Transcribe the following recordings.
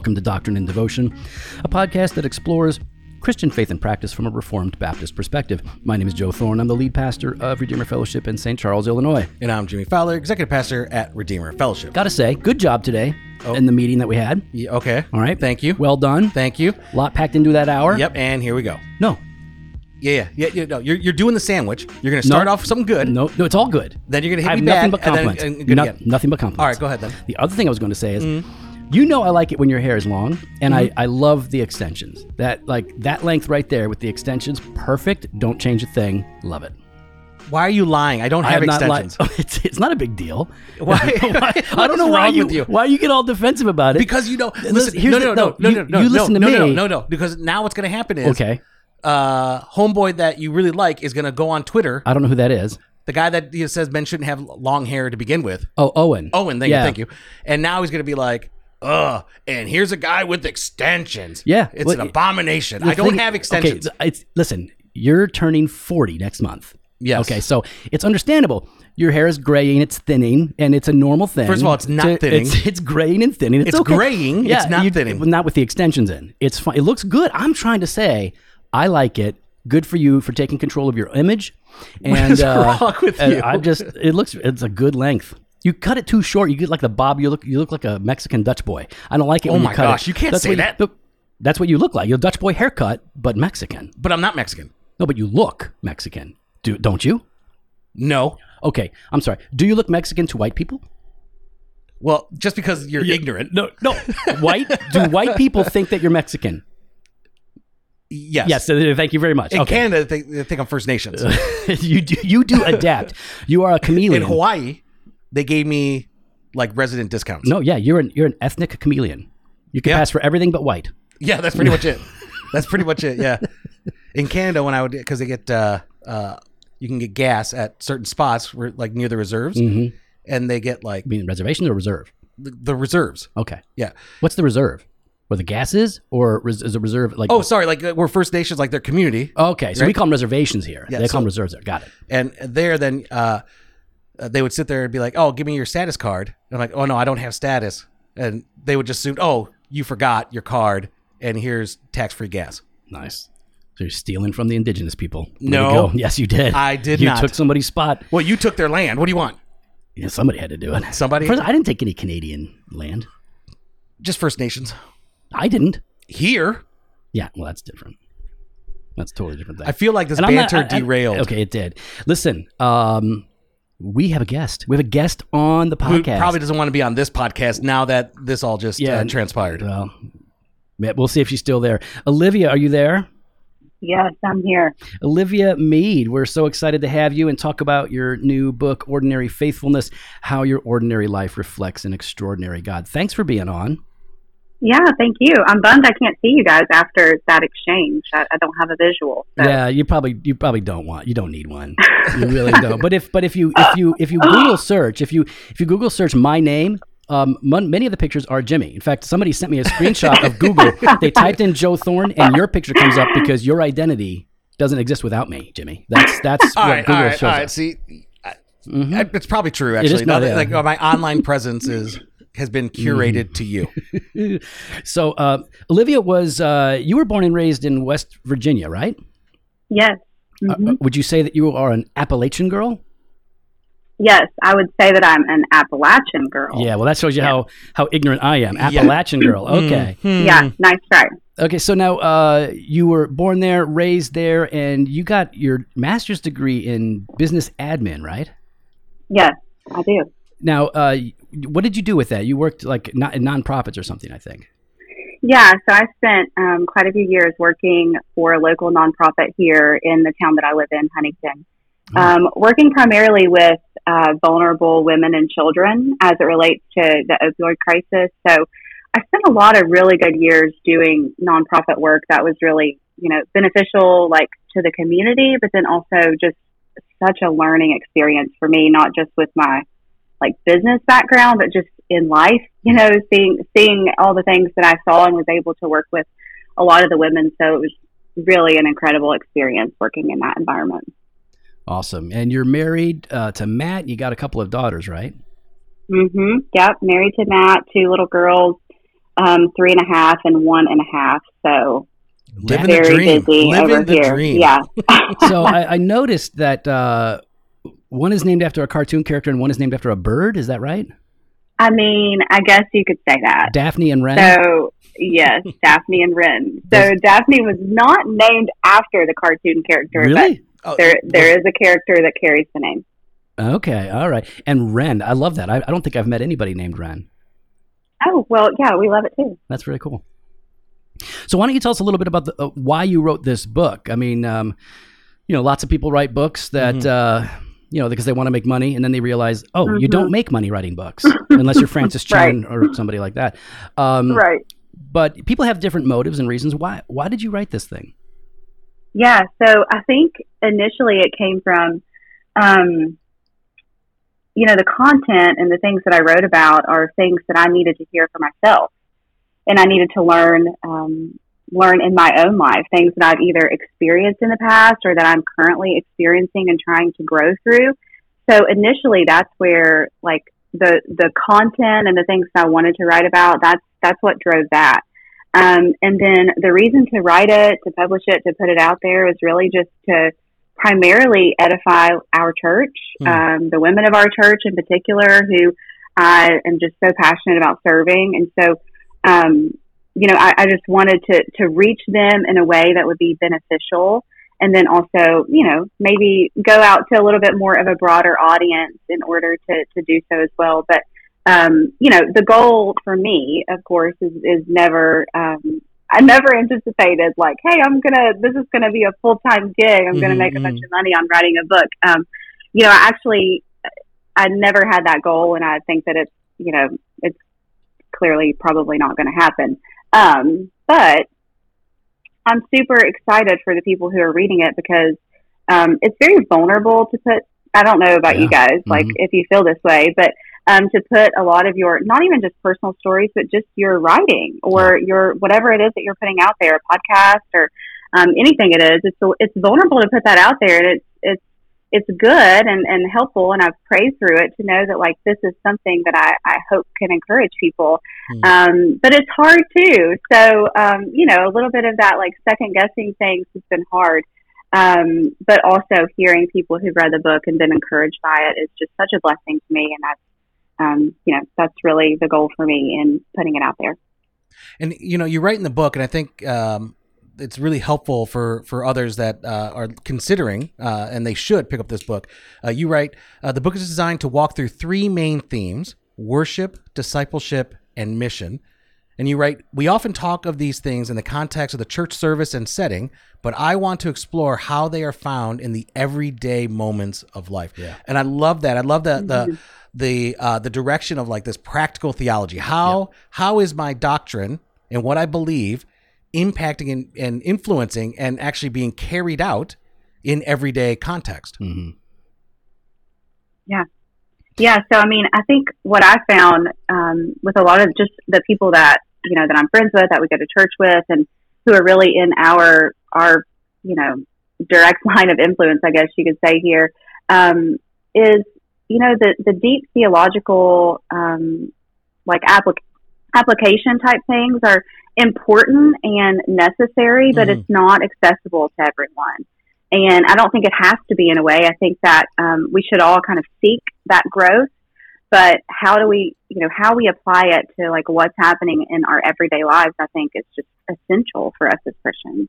Welcome to Doctrine and Devotion, a podcast that explores Christian faith and practice from a Reformed Baptist perspective. My name is Joe Thorn. I'm the lead pastor of Redeemer Fellowship in St. Charles, Illinois. And I'm Jimmy Fowler, executive pastor at Redeemer Fellowship. Gotta say, good job today in the meeting that we had. Yeah, okay. All right. Thank you. Well done. Thank you. A lot packed into that hour. Yep. And here we go. No. Yeah, yeah, yeah. yeah no, you're, you're doing the sandwich. You're going to start No. off with something good. No, no, it's all good. Then you're going to I hit have me nothing but and then- compliments. and No- nothing but compliments. All right, go ahead then. The other thing I was going to say is, Mm-hmm. You know, I like it when your hair is long, and I, I love the extensions. That like that length right there with the extensions, perfect. Don't change a thing. Love it. Why are you lying? I don't I have, not li- extensions. it's it's not a big deal. Why? I don't know why you, you. why you get all defensive about it. Because you know, listen, here's no, the- no, no, no, no, you- no, no, you no, listen to no, no, me. no, no, because now what's going to happen is, okay, uh, homeboy that you really like is going to go on Twitter. I don't know who that is. The guy that you know, says men shouldn't have long hair to begin with. Oh, Owen. Owen, thank Yeah. you, thank you. And now he's going to be like, ugh, and here's a guy with extensions. Yeah, It's well, an abomination. I don't have extensions. Okay, it's listen. You're turning 40 next month. Yes. Okay, so it's understandable. Your hair is graying, it's thinning, and it's a normal thing. First of all, it's not To- thinning. It's, it's graying and thinning. It's, It's okay. graying, Yeah, it's not you- thinning. Not with the extensions in. It's fine. It looks good. I'm trying to say, I like it. Good for you for taking control of your image. And uh, wrong with you? I'm just, it looks, it's a good length. You cut it too short. You get like the bob. You look, you look like a Mexican Dutch boy. I don't like it. Oh when my you cut gosh, it. you can't That's say what that. look, that's what you look like. You're a Dutch boy haircut, but Mexican. but I'm not Mexican. No, but you look Mexican. Do don't you? No. Okay, I'm sorry. Do you look Mexican to white people? Well, just because you're ignorant. No, no. White? Do white people think that you're Mexican? Yes. Yes. uh, Thank you very much. In okay. Canada, they, they think I'm First Nations. you do. You do adapt. You are a chameleon. In Hawaii, they gave me like resident discounts. No, yeah, you're an you're an ethnic chameleon. You can Yeah. pass for everything but white. Yeah, that's pretty much it. That's pretty much it. Yeah. In Canada, when I would, because they get, uh, uh, you can get gas at certain spots where, like near the reserves, Mm-hmm. and they get like I mean, reservation or reserve? the, the reserves. Okay. Yeah. What's the reserve? Where the gas is, or res- is a reserve like? Oh, sorry. Like uh, we're First Nations, like their community, okay. So we call them reservations here. Yeah, they call them reserves there. Got it. and there, then uh, uh, they would sit there and be like, "Oh, give me your status card." And I'm like, "Oh no, I don't have status," and they would just assume, "Oh, you forgot your card, and here's tax-free gas." Nice. So you're stealing from the indigenous people. Way No. Yes, you did. I did you not. took somebody's spot. Well, you took their land. What do you want? Yeah, somebody had to do it. Somebody? First, I didn't take any Canadian land. Just First Nations I didn't. here. Yeah, well, that's different. That's totally different thing. I feel like this And I'm not- banter I- I- derailed. okay, it did. Listen, um, we have a guest. We have a guest on the Who podcast. probably doesn't want to be on this podcast now that this all just Yeah. uh, transpired. Well, we'll see if she's still there. Olivia, are you there? Yes, I'm here. Olivia Mead, we're so excited to have you and talk about your new book, Ordinary Faithfulness How Your Ordinary Life Reflects an Extraordinary God. Thanks for being on. Yeah, thank you. I'm bummed I can't see you guys after that exchange. I, I don't have a visual. So. Yeah, you probably you probably don't want you don't need one. You really don't. But if but if you if you if you Google search if you if you Google search my name, um, mon- many of the pictures are Jimmy. In fact, somebody sent me a screenshot of Google. They typed in Joe Thorn, and your picture comes up because your identity doesn't exist without me, Jimmy. That's that's all what right, Google all right, shows all right. us. See, I- Mhm. It's probably true. is Actually, not, Now yeah. like uh, my online presence is has been curated to you. So, uh, Olivia was uh, you were born and raised in West Virginia, right? Yes. Uh, Mhm. would you say that you are an Appalachian girl? yes, I would say that I'm an Appalachian girl. Yeah, well, that shows you how how ignorant I am. Yeah. Appalachian girl. Okay. Hmm. Yeah, nice try. Okay, so now uh, you were born there, raised there, and you got your master's degree in business admin, right? Yes, I do. Now, uh, what did you do with that? You worked like not in nonprofits or something, I think. Yeah, so I spent um, quite a few years working for a local nonprofit here in the town that I live in, Huntington, um, working primarily with uh, vulnerable women and children as it relates to the opioid crisis. So I spent a lot of really good years doing nonprofit work that was really, you know, beneficial, like to the community, but then also just such a learning experience for me, not just with my like business background, but just in life, you know, seeing seeing all the things that I saw and was able to work with a lot of the women. So it was really an incredible experience working in that environment. Awesome. And you're married uh, to Matt. You got a couple of daughters, right? Mm-hmm. Yep. Married to Matt, two little girls. um, three and a half and one and a half. So Living the very dream. busy Living over the here. dream. Yeah. so I, I noticed that uh, one is named after a cartoon character and one is named after a bird. Is that right? I mean, I guess you could say that. Daphne and Wren. So yes, Daphne and Wren. So Daphne was not named after the cartoon character, really? Oh, but there there is a character that carries the name. Okay, all right. And Wren, I love that. I, I don't think I've met anybody named Wren. Oh well, yeah, we love it too. That's really cool. So why don't you tell us a little bit about the, uh, why you wrote this book? I mean, um, you know, lots of people write books that. Mhm. Uh, you know, because they want to make money, and then they realize, oh, you Mhm. don't make money writing books unless you're Francis Chan or somebody like that. Um, Right. But people have different motives and reasons. Why? Why did you write this thing? Yeah. So I think initially it came from, um, you know, the content and the things that I wrote about are things that I needed to hear for myself, and I needed to learn, um, learn in my own life things that I've either experienced in the past or that I'm currently experiencing and trying to grow through. So initially, that's where like the the content and the things I wanted to write about. That's that's what drove that. Um, and then the reason to write it, to publish it, to put it out there was really just to primarily edify our church, Hmm. um, the women of our church in particular, who I am just so passionate about serving. And so, um, you know, I, I just wanted to, to reach them in a way that would be beneficial. And then also, you know, maybe go out to a little bit more of a broader audience in order to, to do so as well. But um, you know, the goal for me, of course, is, is never, um, I never anticipated like, hey, I'm gonna, this is gonna be a full time gig. I'm gonna Mhm, make a bunch of money on writing a book. Um, you know, I actually, I never had that goal, and I think that it's, you know, it's clearly probably not going to happen. Um, but I'm super excited for the people who are reading it because um, it's very vulnerable to put. I don't know about you guys, like Mhm. if you feel this way, but um, to put a lot of your not even just personal stories, but just your writing or your whatever it is that you're putting out there, a podcast or um, anything it is. It's it's vulnerable to put that out there, and it's it's good and, and helpful, and I've prayed through it to know that like this is something that I, I hope can encourage people. Hmm. Um, but it's hard too. So um, you know, a little bit of that like second guessing things has been hard. Um, but also hearing people who've read the book and been encouraged by it is just such a blessing to me, and that's um, you know that's really the goal for me in putting it out there. And you know, you write in the book, and I think um, it's really helpful for for others that uh, are considering, uh, and they should pick up this book. Uh, you write, uh, the book is designed to walk through three main themes: worship, discipleship, and mission. And you write, we often talk of these things in the context of the church service and setting, but I want to explore how they are found in the everyday moments of life. Yeah. And I love that. I love the the the uh, the direction of like this practical theology. How how is my doctrine and what I believe impacting and, and influencing and actually being carried out in everyday context? hmm Yeah. Yeah, so I mean, I think what I found um, with a lot of just the people that you know that I'm friends with, that we go to church with, and who are really in our our you know direct line of influence, I guess you could say here, um, is you know the the deep theological um, like applic- application type things are important and necessary, but Mhm. it's not accessible to everyone. And I don't think it has to be in a way. I think that um, we should all kind of seek that growth. But how do we, you know, how we apply it to like what's happening in our everyday lives, I think is just essential for us as Christians.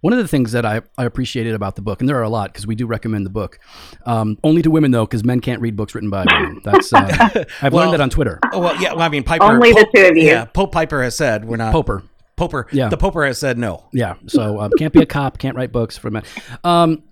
One of the things that I, I appreciated about the book, and there are a lot because we do recommend the book, um, only to women though, because men can't read books written by women. That's uh, I've Well, learned that on Twitter. Oh, well, yeah. Well, I mean, Piper. Only the Pope- two of you. Yeah, Pope Piper has said we're not. Poper. Poper. Yeah. The Poper has said no. Yeah. So um, can't be a cop, can't write books for men. Um,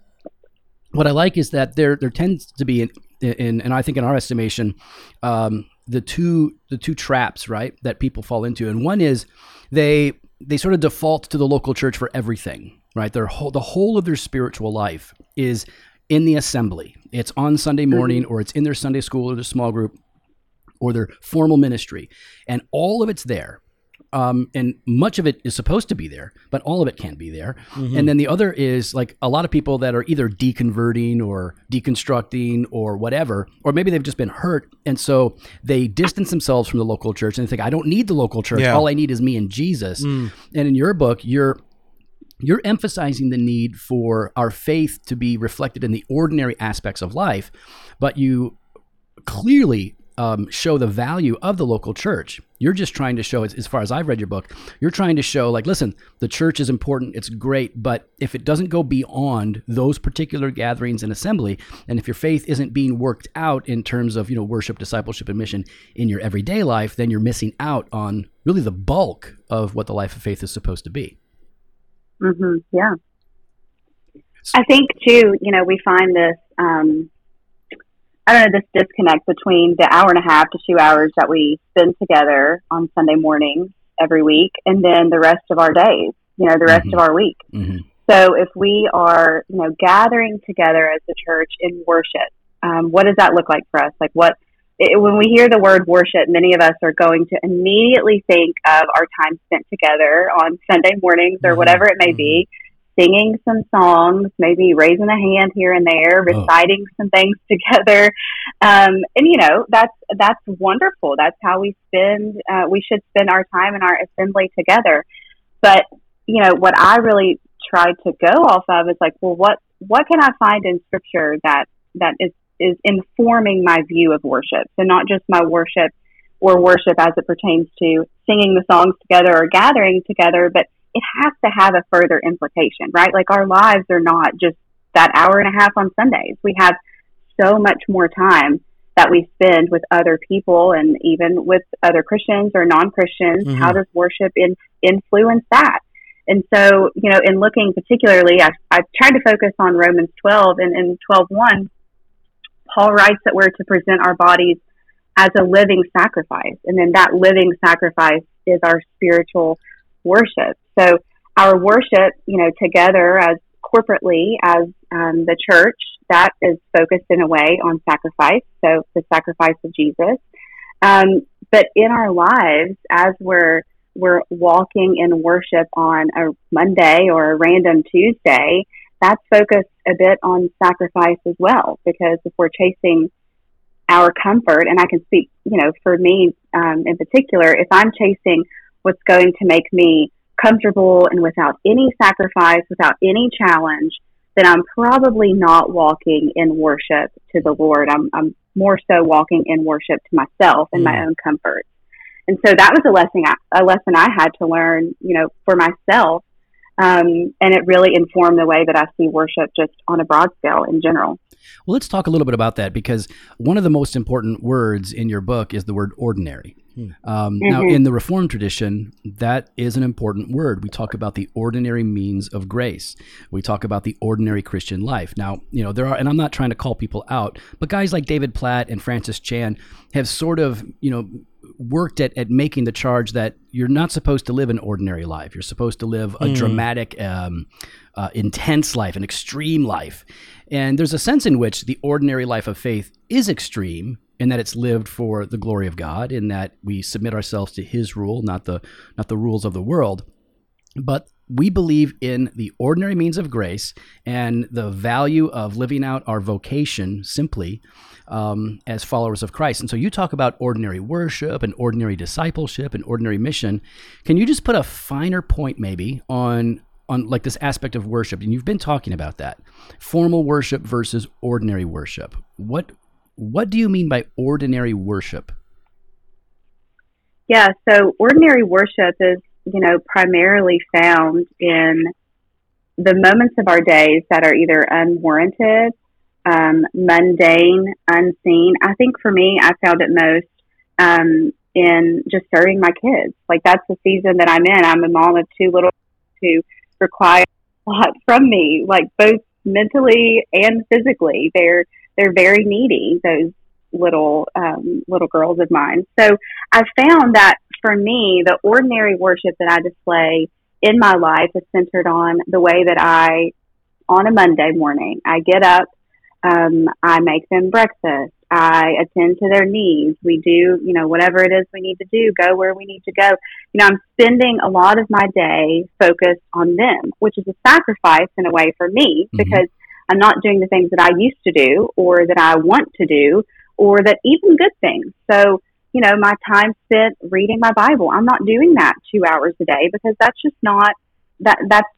what I like is that there there tends to be in, in and I think in our estimation, um, the two the two traps right that people fall into, and one is they they sort of default to the local church for everything. Right. Their whole the whole of their spiritual life is in the assembly. It's on Sunday mm-hmm. morning, or it's in their Sunday school or their small group, or their formal ministry, and all of it's there um, and much of it is supposed to be there, but all of it can't be there. And then the other is like a lot of people that are either deconverting or deconstructing or whatever, or maybe they've just been hurt, and so they distance themselves from the local church and they think, "I don't need the local church. Yeah. All I need is me and Jesus." And in your book, you're you're emphasizing the need for our faith to be reflected in the ordinary aspects of life, but you clearly um, show the value of the local church. You're just trying to show, as, far as I've read your book, you're trying to show, like, listen, the church is important, it's great, but if it doesn't go beyond those particular gatherings and assembly, and if your faith isn't being worked out in terms of, you know, worship, discipleship, and mission in your everyday life, then you're missing out on really the bulk of what the life of faith is supposed to be. hmm Yeah. I think too, you know, we find this, um, I don't know, this disconnect between the hour and a half to two hours that we spend together on Sunday mornings every week and then the rest of our days, you know, the rest Mhm. of our week. hmm So if we are, you know, gathering together as a church in worship, um, what does that look like for us? Like what, it, when we hear the word worship, many of us are going to immediately think of our time spent together on Sunday mornings or Mhm, whatever it may be, singing some songs, maybe raising a hand here and there, reciting some things together. Um, and you know, that's, that's wonderful. That's how we spend, uh, we should spend our time in our assembly together. But, you know, what I really tried to go off of is like, well, what, what can I find in scripture that, that is, is informing my view of worship? So not just my worship or worship as it pertains to singing the songs together or gathering together, but it has to have a further implication, right? Like our lives are not just that hour and a half on Sundays. We have so much more time that we spend with other people and even with other Christians or non-Christians. Mhm. How does worship in, influence that? And so, you know, in looking particularly, I, I tried to focus on Romans 12 and in 12.1, Paul writes that we're to present our bodies as a living sacrifice. And then that living sacrifice is our spiritual worship. So our worship, you know, together as corporately as um, the church, that is focused in a way on sacrifice. So the sacrifice of Jesus. Um, but in our lives, as we're we're walking in worship on a Monday or a random Tuesday, that's focused a bit on sacrifice as well. Because if we're chasing our comfort, and I can speak, you know, for me um, in particular, if I'm chasing what's going to make me comfortable and without any sacrifice, without any challenge, then I'm probably not walking in worship to the Lord. I'm, I'm more so walking in worship to myself and my Mm. own comfort. And so that was a lesson, I, a lesson I had to learn, you know, for myself. Um, and it really informed the way that I see worship just on a broad scale in general. Well, let's talk a little bit about that because one of the most important words in your book is the word ordinary. Um, Now, Mhm. in the Reformed tradition, that is an important word. We talk about the ordinary means of grace. We talk about the ordinary Christian life. Now, you know, there are, and I'm not trying to call people out, but guys like David Platt and Francis Chan have sort of, you know, worked at, at making the charge that you're not supposed to live an ordinary life. You're supposed to live a dramatic, um, uh, intense life, an extreme life. And there's a sense in which the ordinary life of faith is extreme in that it's lived for the glory of God, in that we submit ourselves to His rule, not the not the rules of the world. But we believe in the ordinary means of grace and the value of living out our vocation simply um, as followers of Christ. And so you talk about ordinary worship and ordinary discipleship and ordinary mission. Can you just put a finer point maybe on on like this aspect of worship? And you've been talking about that. Formal worship versus ordinary worship. What what do you mean by ordinary worship? Yeah, so ordinary worship is, you know, primarily found in the moments of our days that are either unwarranted, um, mundane, unseen. I think for me, I found it most um, in just serving my kids. Like that's the season that I'm in. I'm a mom of two little who require a lot from me, like both mentally and physically. They're they're very needy. Those little um, little girls of mine. So I found that for me, the ordinary worship that I display in my life is centered on the way that I, on a Monday morning, I get up, um, I make them breakfast, I attend to their needs. We do, you know, whatever it is we need to do, go where we need to go. You know, I'm spending a lot of my day focused on them, which is a sacrifice in a way for me Mhm. because I'm not doing the things that I used to do or that I want to do or that even good things. So, you know, my time spent reading my Bible. I'm not doing that two hours a day because that's just not that that's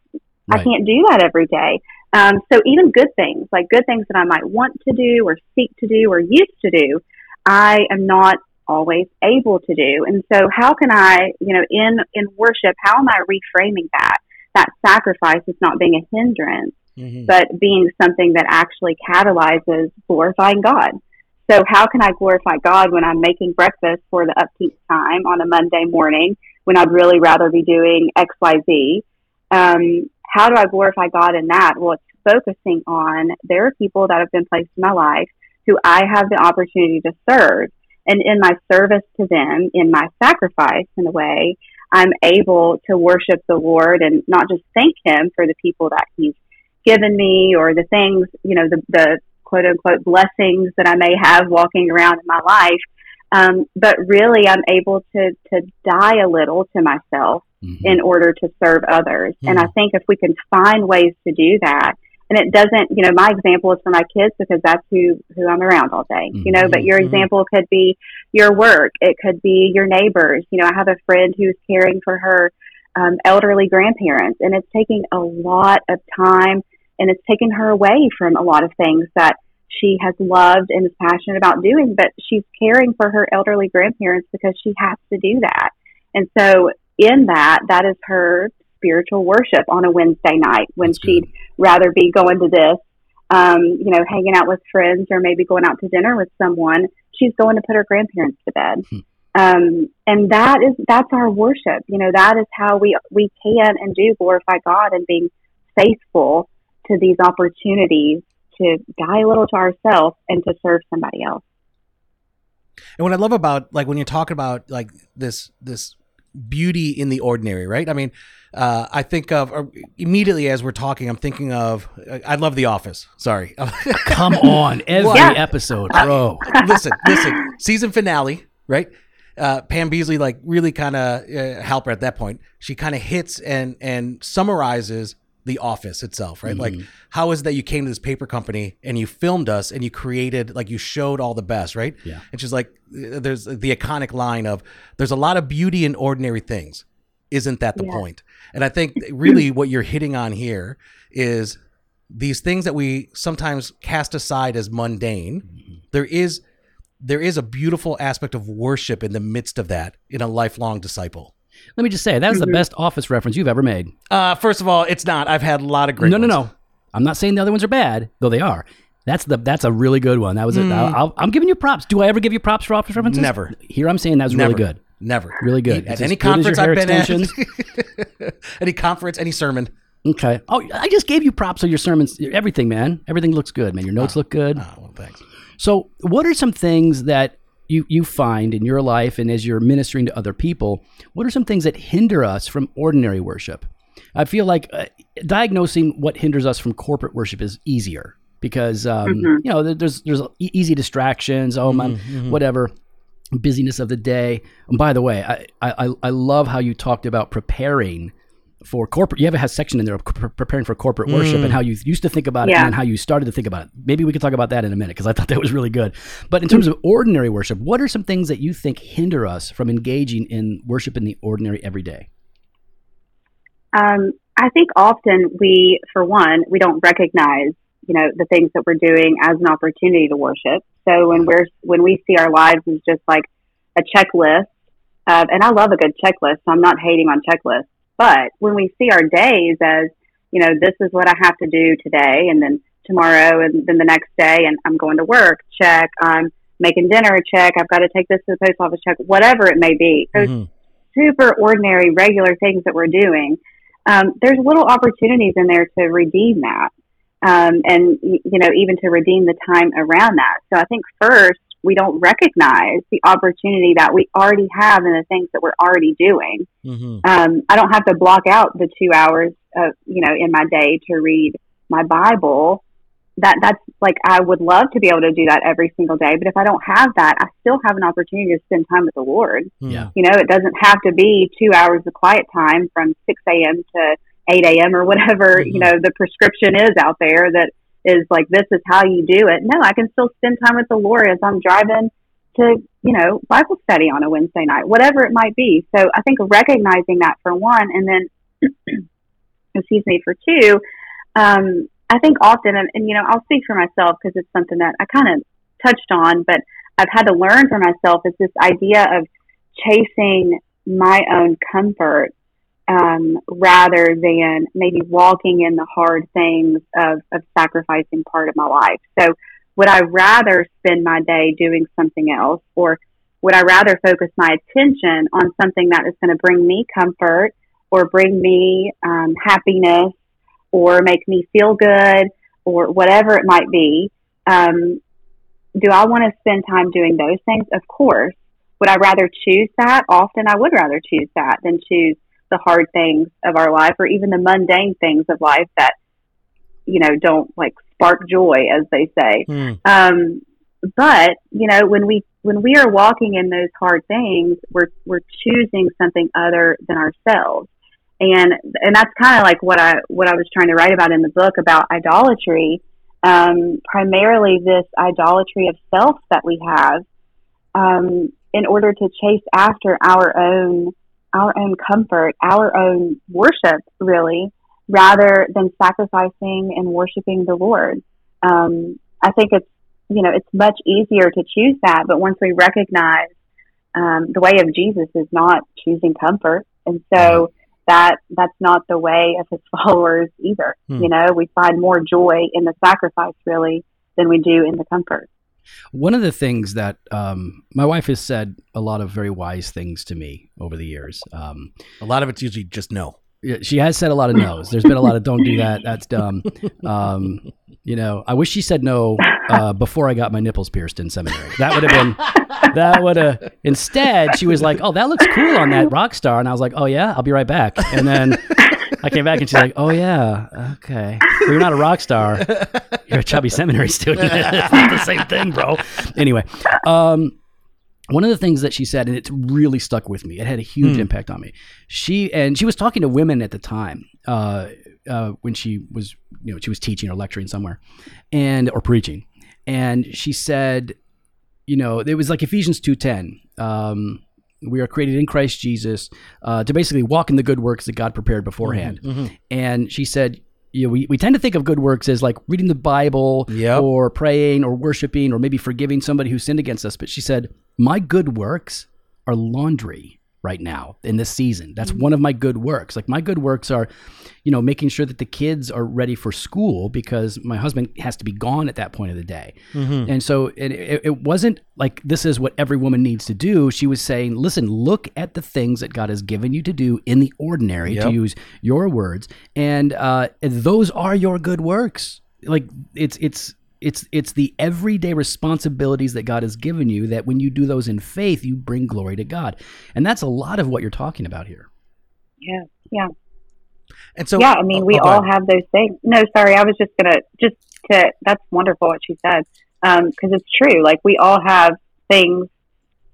I can't do that every day. Um, so even good things, like good things that I might want to do or seek to do or used to do, I am not always able to do. And so how can I, you know, in, in worship, how am I reframing that? That sacrifice is not being a hindrance, Mhm. but being something that actually catalyzes glorifying God. So how can I glorify God when I'm making breakfast for the upkeep time on a Monday morning when I'd really rather be doing X, Y, Z? Um, how do I glorify God in that? Well, it's focusing on there are people that have been placed in my life who I have the opportunity to serve. And in my service to them, in my sacrifice in a way, I'm able to worship the Lord and not just thank Him for the people that He's given me or the things, you know, the, the quote unquote blessings that I may have walking around in my life. Um, but really, I'm able to, to die a little to myself Mhm. in order to serve others. And I Mhm. think if we can find ways to do that, and it doesn't, you know, my example is for my kids because that's who, who I'm around all day, you know, but your Mhm. example could be your work. It could be your neighbors. You know, I have a friend who's caring for her um, elderly grandparents and it's taking a lot of time and it's taken her away from a lot of things that she has loved and is passionate about doing, but she's caring for her elderly grandparents because she has to do that. And so in that, that is her spiritual worship on a Wednesday night when That's she'd rather be going to this, um, you know, hanging out with friends or maybe going out to dinner with someone. She's going to put her grandparents to bed. Hmm. Um, and that is, that's our worship. You know, that is how we, we can and do glorify God and being faithful to these opportunities to die a little to ourselves and to serve somebody else. And what I love about like when you're talking about like this this beauty in the ordinary, right? I mean, uh, I think of or immediately as we're talking, I'm thinking of I love The Office. Sorry, Come on, every Yeah. episode, bro. listen, listen. Season finale, right? Uh, Pam Beesly like really kind of uh, help her at that point. She kind of hits and and summarizes the office itself, right? Like how is it that you came to this paper company and you filmed us and you created like you showed all the best, right? Yeah. And she's like, uh, there's the iconic line of, "There's a lot of beauty in ordinary things." Isn't that the Yeah. point? And I think really what you're hitting on here is these things that we sometimes cast aside as mundane. There is there is a beautiful aspect of worship in the midst of that in a lifelong disciple. Let me just say that was the mm-hmm. best Office reference you've ever made. Uh, first of all, it's not. I've had a lot of great. no, no, ones. no. I'm not saying the other ones are bad, though they are. That's the that's a really good one. That was it. Mm. I'll, I'll, I'm giving you props. Do I ever give you props for Office references? Never. Here I'm saying that was Never. really good. Never. Really good. At It's any conference I've been at, any conference, any sermon. Okay. Oh, I just gave you props on your sermons. Everything, man. Everything looks good, man. Your notes ah. look good. Oh, well, thanks. So, what are some things that you, you find in your life and as you're ministering to other people? What are some things that hinder us from ordinary worship? I feel like uh, diagnosing what hinders us from corporate worship is easier because um, you know there's there's e- easy distractions. Oh man, whatever busyness of the day. And by the way, I, I I love how you talked about preparing for corporate. You have a section in there of pre- preparing for corporate worship and how you used to think about it Yeah. and how you started to think about it. Maybe we could talk about that in a minute because I thought that was really good. But in terms of ordinary worship, what are some things that you think hinder us from engaging in worship in the ordinary everyday? Um, I think often we, for one, we don't recognize, you know, the things that we're doing as an opportunity to worship. So when we're when we see our lives as just like a checklist, uh, and I love a good checklist, so I'm not hating on checklists. But when we see our days as, you know, this is what I have to do today, and then tomorrow, and then the next day, and I'm going to work, check. I'm making dinner, check. I've got to take this to the post office, check. Whatever it may be, those Mhm. super ordinary, regular things that we're doing, um, there's little opportunities in there to redeem that. Um, and, you know, even to redeem the time around that. So I think first, we don't recognize the opportunity that we already have in the things that we're already doing. Mhm. Um, I don't have to block out the two hours of, you know, in my day to read my Bible that that's like I would love to be able to do that every single day. But if I don't have that, I still have an opportunity to spend time with the Lord. Yeah. You know, it doesn't have to be two hours of quiet time from six a.m. to eight a.m. or whatever Mhm. you know the prescription is out there that is like this is how you do it. No, I can still spend time with the Lord as I'm driving to you know Bible study on a Wednesday night, whatever it might be. So I think recognizing that for one, and then excuse me for two. Um, I think often, and, and you know, I'll speak for myself because it's something that I kind of touched on, but I've had to learn for myself is this idea of chasing my own comfort um, rather than maybe walking in the hard things of, of sacrificing part of my life. So, would I rather spend my day doing something else, or would I rather focus my attention on something that is going to bring me comfort or bring me um, happiness or make me feel good or whatever it might be? Um, do I want to spend time doing those things? Of course. Would I rather choose that? Often I would rather choose that than choose the hard things of our life or even the mundane things of life that, you know, don't like spark joy, as they say. Hmm. Um, but you know, when we when we are walking in those hard things, we're we're choosing something other than ourselves, and and that's kind of like what I what I was trying to write about in the book about idolatry. Um, primarily, this idolatry of self that we have, um, in order to chase after our own our own comfort, our own worship, really, rather than sacrificing and worshiping the Lord. Um, I think it's you know it's much easier to choose that, but once we recognize um, the way of Jesus is not choosing comfort, and so that that's not the way of his followers either. Hmm. You know, we find more joy in the sacrifice really than we do in the comfort. One of the things that um, my wife has said a lot of very wise things to me over the years. Um, A lot of it's usually just no. she has said a lot of no's. There's been a lot of don't do that. That's dumb. Um, you know, I wish she said no uh, before I got my nipples pierced in seminary. That would have been. That would have. Instead, she was like, "Oh, that looks cool on that rock star," and I was like, "Oh yeah, I'll be right back." And then I came back and she's like, "Oh yeah, okay. Well, you're not a rock star. You're a chubby seminary student. it's not the same thing, bro." Anyway, um, one of the things that she said, and it's really stuck with me. It had a huge Hmm. impact on me. She and she was talking to women at the time uh, uh, when she was, you know, she was teaching or lecturing somewhere, and or preaching, and she said, you know, it was like Ephesians two ten. Um, we are created in Christ Jesus uh, to basically walk in the good works that God prepared beforehand. Mhm. And she said, you know, we, we tend to think of good works as like reading the Bible Yep. or praying or worshiping or maybe forgiving somebody who sinned against us. But she said, my good works are laundry right now in this season. That's one of my good works. Like my good works are, you know, making sure that the kids are ready for school because my husband has to be gone at that point of the day. Mhm. And so it, it, it wasn't like this is what every woman needs to do. She was saying, listen, look at the things that God has given you to do in the ordinary, to use your words, and uh, those are your good works. Like it's it's it's it's the everyday responsibilities that God has given you that when you do those in faith, you bring glory to God, and that's a lot of what you're talking about here. Yeah. Yeah. And so yeah, I mean, we oh, all have those things. No, sorry, I was just gonna just to. That's wonderful what she said because it's true. Like we all have things,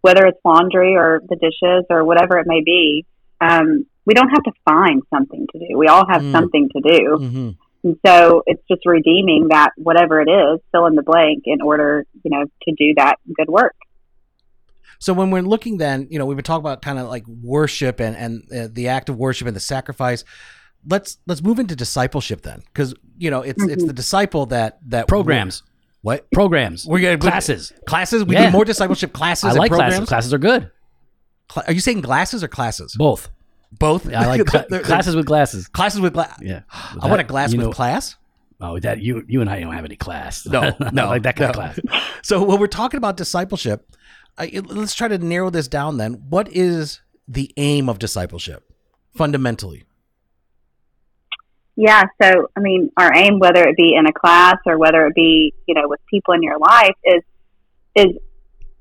whether it's laundry or the dishes or whatever it may be. Um, we don't have to find something to do. We all have Mm. something to do, Mhm. And so it's just redeeming that whatever it is, fill in the blank in order, you know, to do that good work. So when we're looking, then you know we've been talking about kind of like worship and and uh, the act of worship and the sacrifice. Let's let's move into discipleship then, because you know it's it's Mhm. the disciple that that Programs, What programs, we're gonna classes. Classes. We Yeah. do more discipleship classes. I and like programs. classes. Classes are good. Cla- are you saying glasses or classes? Both. Both. I like cla- They're- they're- classes with glasses. Classes with glass. Yeah. I want a glass with know- class. Oh, that you you and I don't have any class. No, no, like that kind no. of class. So when we're talking about discipleship, I, it- let's try to narrow this down. Then, what is the aim of discipleship fundamentally? Yeah, so I mean, our aim, whether it be in a class or whether it be, you know, with people in your life, is is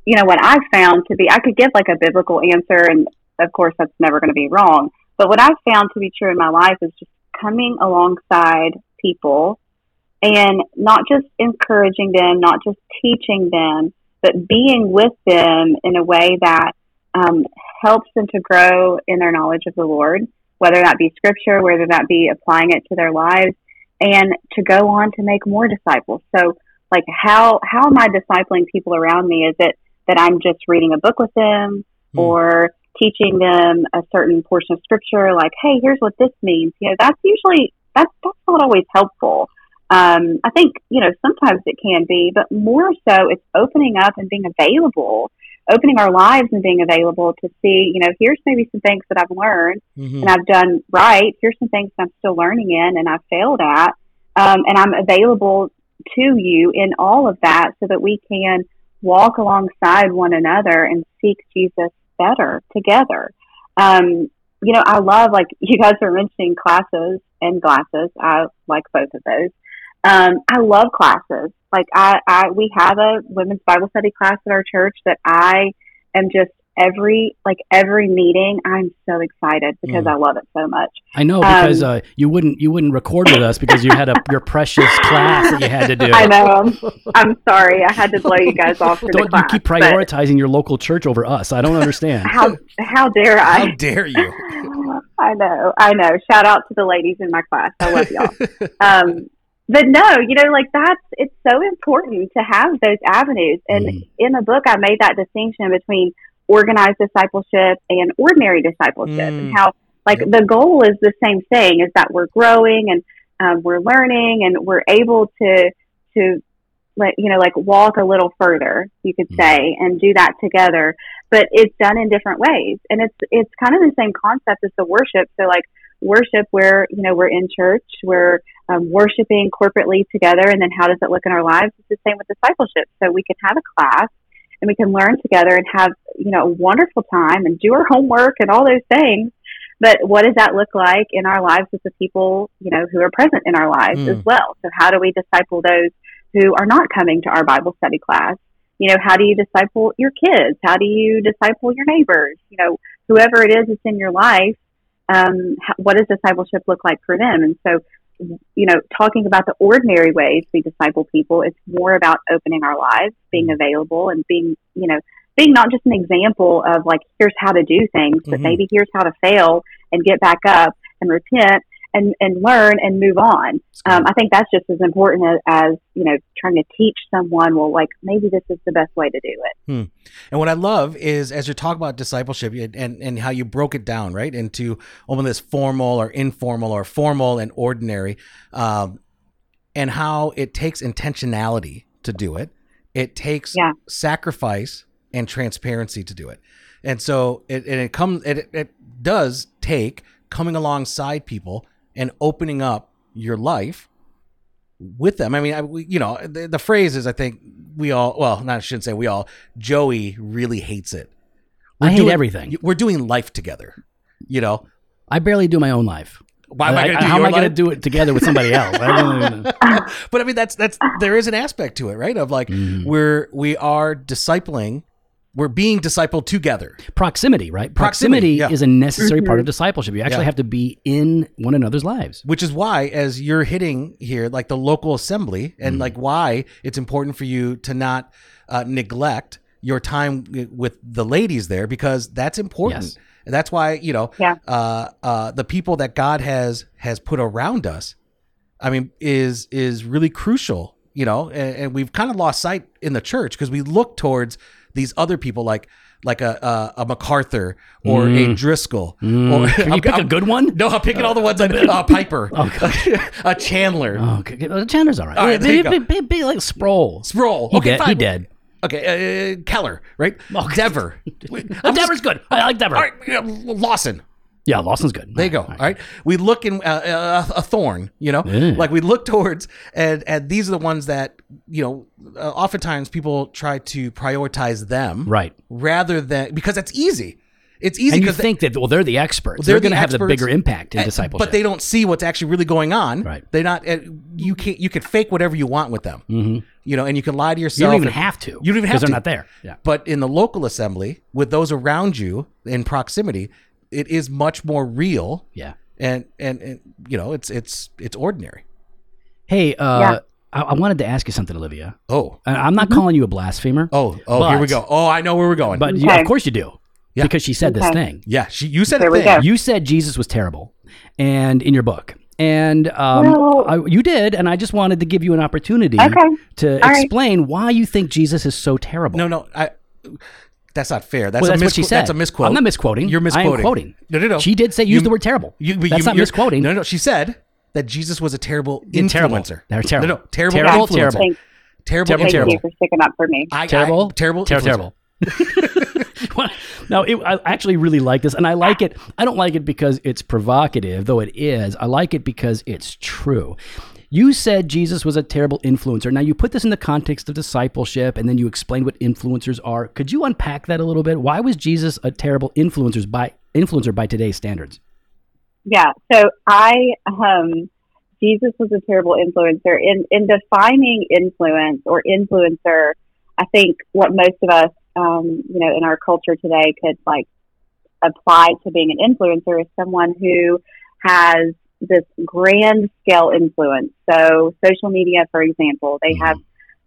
you know what I've found to be. I could give like a biblical answer, and of course, that's never going to be wrong. But what I've found to be true in my life is just coming alongside people and not just encouraging them, not just teaching them, but being with them in a way that um, helps them to grow in their knowledge of the Lord, whether that be scripture, whether that be applying it to their lives, and to go on to make more disciples. So, like, how how am I discipling people around me? Is it that I'm just reading a book with them, Hmm. or teaching them a certain portion of scripture? Like, hey, here's what this means. You know, that's usually that's that's not always helpful. Um, I think you know sometimes it can be, but more so, it's opening up and being available, opening our lives and being available to see. You know, here's maybe some things that I've learned Mhm. and I've done right. Here's some things I'm still learning in and I've failed at. Um, and I'm available to you in all of that so that we can walk alongside one another and seek Jesus better together. Um, you know, I love, like you guys were mentioning classes and glasses. I like both of those. Um, I love classes. Like I, I, we have a women's Bible study class at our church that I am just every, like every meeting, I'm so excited because Mm. I love it so much. I know because Um, uh, you wouldn't you wouldn't record with us because you had a your precious class that you had to do. I know. I'm, I'm sorry. I had to blow you guys off for Don't you class. keep prioritizing your local church over us? I don't understand. How, how dare i How dare you? I know, I know. Shout out to the ladies in my class. I love y'all. um, but no, you know, like that's it's so important to have those avenues. And Mhm. in the book, I made that distinction between organized discipleship and ordinary discipleship, Mm. and how like Yep. the goal is the same thing: is that we're growing and um, we're learning and we're able to to like you know like walk a little further, you could Mhm. say, and do that together. But it's done in different ways, and it's it's kind of the same concept as the worship. So like worship where you know we're in church we're um, worshiping corporately together and then how does it look in our lives it's the same with discipleship so we can have a class and we can learn together and have you know a wonderful time and do our homework and all those things. But what does that look like in our lives with the people you know who are present in our lives Mm. as well? So how do we disciple those who are not coming to our bible study class? You know how do you disciple your kids? How do you disciple your neighbors? You know whoever it is that's in your life um, what does discipleship look like for them? And so, you know, talking about the ordinary ways we disciple people, it's more about opening our lives, being available, and being, you know, being not just an example of like, here's how to do things, but Mhm. maybe here's how to fail and get back up and repent and, and learn and move on. Um, I think that's just as important as, as, you know, trying to teach someone, well, like, maybe this is the best way to do it. And what I love is as you talk about discipleship and, and, and how you broke it down, right, into almost this formal or informal or formal and ordinary, um, and how it takes intentionality to do it. It takes Yeah. sacrifice and transparency to do it. And so it, and it comes, it, it does take coming alongside people and opening up your life with them. I mean, I, we, you know, the, the phrase is, I think we all, well, not I shouldn't say we all. Joey really hates it. I hate doing- everything. We're doing life together. You know, I barely do my own life. why am I, going to do how am I going to do it together with somebody else? I don't know. but I mean, that's that's there is an aspect to it, right? Of like Mhm. we're we are discipling, we're being discipled together. Proximity, right? Proximity, Proximity, yeah. is a necessary part of discipleship. You actually Yeah. have to be in one another's lives. which is why as you're hitting here like the local assembly and Mhm. like why it's important for you to not uh, neglect your time with the ladies there because that's important Yes. and that's why you know Yeah. uh, uh, the people that god has has put around us i mean is is really crucial you know and, and we've kind of lost sight in the church because we look towards these other people like like a a, a MacArthur or a Mm. Driscoll Mm. or Can you I'm- pick a I'm- good one? no, I'm picking all the ones. I uh, Piper, Oh, a Chandler, Oh, okay. Chandler's all right. All right, be, be, be, be like Sproul. Sproul. He okay, dead. fine. He dead. Okay, uh, Keller, right? Okay. Dever. Oh, Dever's good. I like Dever. All right, Lawson. Yeah, Lawson's good. There you go. All right. We look in uh, uh, a thorn, you know, Yeah. like we look towards, and and these are the ones that you know. Uh, oftentimes, people try to prioritize them Right. rather than because it's easy. It's easy And you because think that well, they're the experts. They're They're, the going to have the bigger impact in Uh, discipleship. But they don't see what's actually really going on. Right. They're not. Uh, you can You can fake whatever you want with them. hmm You know, and you can lie to yourself. You don't even and- have to. You don't even have because they're not there. Yeah. But in the local assembly, with those around you in proximity, it is much more real. Yeah. And and, and you know, it's it's it's ordinary. Hey, uh, Yeah. I, I wanted to ask you something, Olivia. Oh, And I'm not calling you a blasphemer. oh, oh! here we go. Oh, I know where we're going. But you, of course you do. Yeah. Because she said this thing. yeah, she, you said There a thing. You said Jesus was terrible, and in your book, and um, Well- I, you did, and I just wanted to give you an opportunity Okay. to All right. explain why you think Jesus is so terrible. No, no, I. That's not fair. That's well, a that's what she said. That's a misquote. I'm not misquoting. You're misquoting. I misquoting. am quoting. No, no, no. She did say use You- the word terrible. You, but that's you, not misquoting. No, no, she said that Jesus was a terrible Yeah, terrible. They're terrible. No, no, terrible, Terrible, influencer. terrible. Thank, Terrible, Terrible, thank terrible. you for sticking up for me. I, terrible, I, terrible, terrible, influencer. terrible. no, it, I actually really like this, and I like it. I don't like it because it's provocative, though it is. I like it because it's true. You said Jesus was a terrible influencer. Now you put this in the context of discipleship, and then you explained what influencers are. Could you unpack that a little bit? Why was Jesus a terrible influencer by influencer by today's standards? Yeah. So I, um, Jesus was a terrible influencer. In in defining influence or influencer, I think what most of us, um, you know, in our culture today could like apply to being an influencer is someone who has this grand scale influence. So social media, for example, they have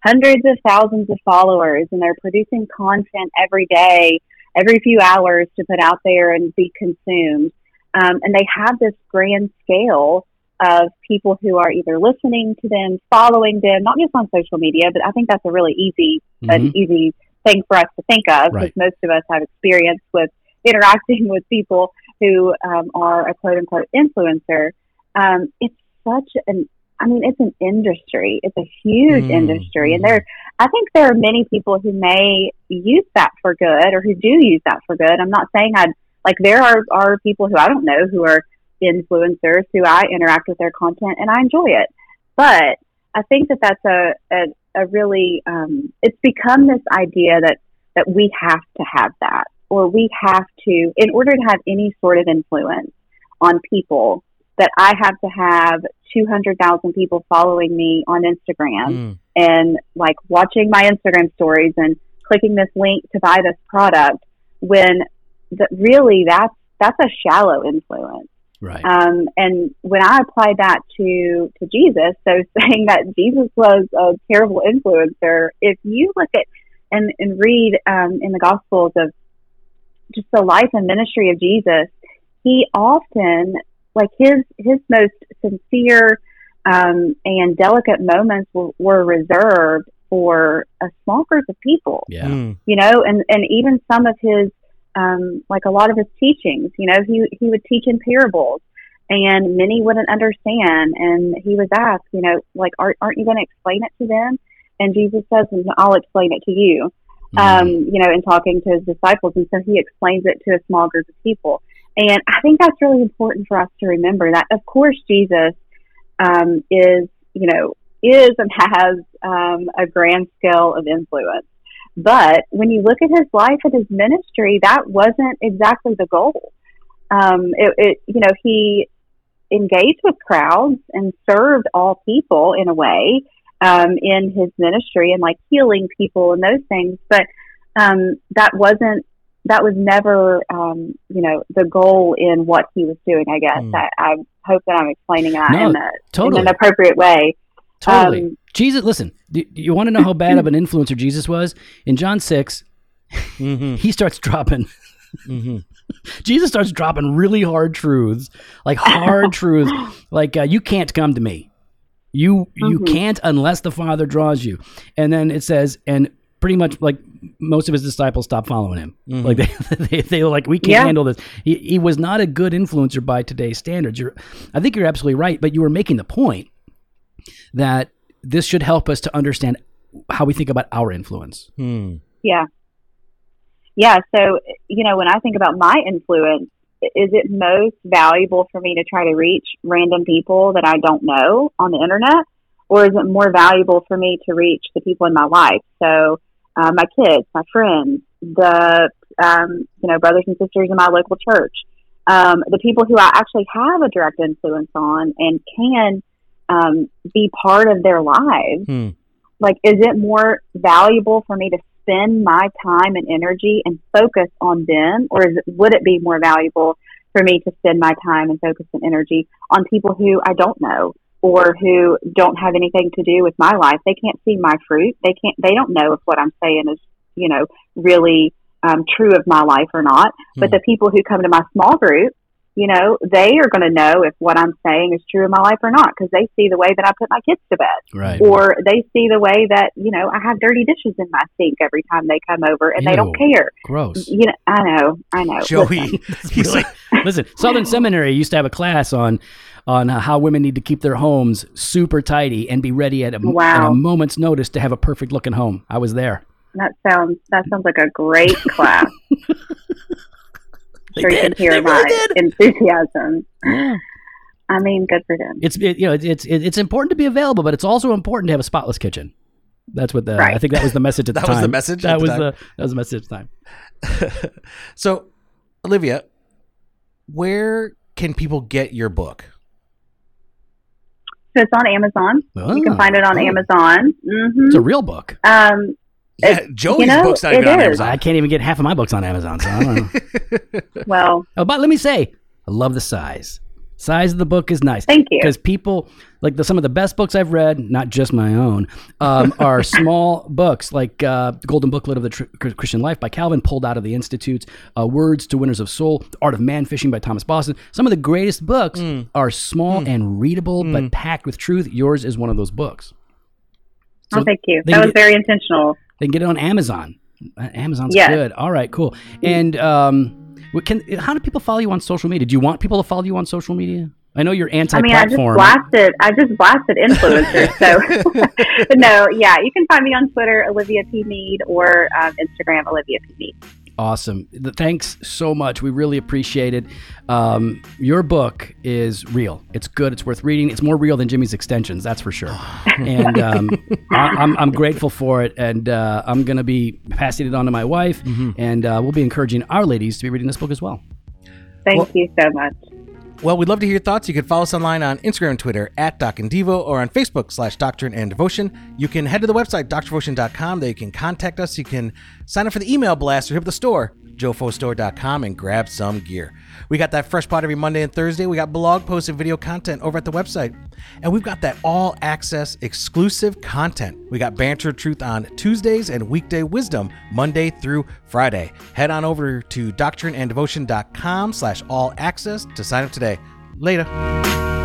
hundreds of thousands of followers and they're producing content every day, every few hours to put out there and be consumed. Um, and they have this grand scale of people who are either listening to them, following them, not just on social media, but I think that's a really easy, an easy thing for us to think of because Right. most of us have experience with interacting with people who um, are a quote unquote influencer. Um, it's such an, I mean, it's an industry. It's a huge Mm, industry, and mhm. there, I think there are many people who may use that for good or who do use that for good. I'm not saying I'd like there are are people who I don't know who are influencers who I interact with their content and I enjoy it, but I think that that's a a, a really um, it's become this idea that that we have to have that or we have to in order to have any sort of influence on people that I have to have 200,000 people following me on Instagram Mm. and like watching my Instagram stories and clicking this link to buy this product when really that's that's a shallow influence. Right. Um, and when I applied that to to Jesus, so saying that Jesus was a terrible influencer, if you look at and, and read um, in the Gospels of just the life and ministry of Jesus, he often like his his most sincere um, and delicate moments were, were reserved for a small group of people yeah. Mm. you know, and, and even some of his, um, like a lot of his teachings, you know, he, he would teach in parables and many wouldn't understand. And he was asked, you know, like, aren't, aren't you going to explain it to them? And Jesus says, I'll explain it to you, um, you know, in talking to his disciples. And so he explains it to a small group of people. And I think that's really important for us to remember that, of course, Jesus um, is, you know, is and has um, a grand scale of influence. But when you look at his life and his ministry, that wasn't exactly the goal. Um, it, it, you know, he engaged with crowds and served all people in a way um, in his ministry and like healing people and those things. But um, that wasn't that was never um, you know the goal in what he was doing. I guess Mm. I, I hope that I'm explaining that No, in, a, totally. in an appropriate way. Totally. Um, Jesus, listen, do, do you want to know how bad of an influencer Jesus was? In John 6, Mm-hmm. he starts dropping, Mm-hmm. Jesus starts dropping really hard truths, like hard truths, like uh, you can't come to me. You you Mhm. can't unless the Father draws you. And then it says, and pretty much like most of his disciples stopped following him. Mm-hmm. Like they, they they were like, we can't Yeah. handle this. He he was not a good influencer by today's standards. You're, I think you're absolutely right, but you were making the point that this should help us to understand how we think about our influence. Mm. Yeah. Yeah. So, you know, when I think about my influence, is it most valuable for me to try to reach random people that I don't know on the internet? Or is it more valuable for me to reach the people in my life? So, uh, my kids, my friends, the, um, you know, brothers and sisters in my local church, um, the people who I actually have a direct influence on and can um, be part of their lives Hmm. like is it more valuable for me to spend my time and energy and focus on them or is it, would it be more valuable for me to spend my time and focus and energy on people who I don't know or who don't have anything to do with my life. They can't see my fruit. They can't. They don't know if what I'm saying is, you know, really um, true of my life or not. But Hmm. the people who come to my small group, you know, they are going to know if what I'm saying is true of my life or not because they see the way that I put my kids to bed, Right. or they see the way that you know I have dirty dishes in my sink every time they come over, and they don't care. Gross. You know, I know, I know. Joey, Listen, he's like, Listen, Southern Seminary used to have a class on on uh, how women need to keep their homes super tidy and be ready at a, at a moment's notice to have a perfect looking home. I was there. that sounds that sounds like a great class. They sure you can hear They my really enthusiasm. Yeah. I mean, good for them. It's it, you know it's it's it's important to be available, but it's also important to have a spotless kitchen. That's what the I think that was the message at the That time. was the message That at the was time. the that was the message at the time. so, Olivia, where can people get your book? So it's on Amazon. you can Oh, find it on oh. Amazon. hmm It's a real book. Um, Yeah, It- Joey's you know, book's not even on is. Amazon. I can't even get half of my books on Amazon. So I don't know. well, oh, but let me say, I love the size. Size of the book is nice. thank you. because people like the, some of the best books I've read, not just my own, um, are small books like uh, the Golden Booklet of the Tr- Christian Life by Calvin, pulled out of the Institutes, uh, Words to Winners of Soul, The Art of Man Fishing by Thomas Boston. Some of the greatest books Mm. are small and readable, but packed with truth. Yours is one of those books. So oh, thank you. That was get- very intentional. they can get it on Amazon. Amazon's Yes. good. All right, cool. And um, can how do people follow you on social media? Do you want people to follow you on social media? I know you're anti. I mean, I just blasted. I just blasted influencers. so, no, yeah, you can find me on Twitter, Olivia P Mead, or um, Instagram, Olivia P Mead. Awesome. Thanks so much. We really appreciate it. Um, your book is real. It's good. It's worth reading. It's more real than Jimmy's extensions, that's for sure. and um, I, I'm, I'm grateful for it. And uh, I'm going to be passing it on to my wife. And uh, we'll be encouraging our ladies to be reading this book as well. Thank Well- you so much. Well, we'd love to hear your thoughts. You can follow us online on Instagram and Twitter at Doc and Devo or on Facebook slash Doctrine and Devotion. You can head to the website, drdevotion.com. There you can contact us. You can sign up for the email blast or hit up the store, jofostore.com, and grab some gear. We got that fresh pot every Monday and Thursday. We got blog posts and video content over at the website. And we've got that all access exclusive content. We got Banter Truth on Tuesdays and Weekday Wisdom Monday through Friday. Head on over to doctrineanddevotion.com slash all access to sign up today. Later.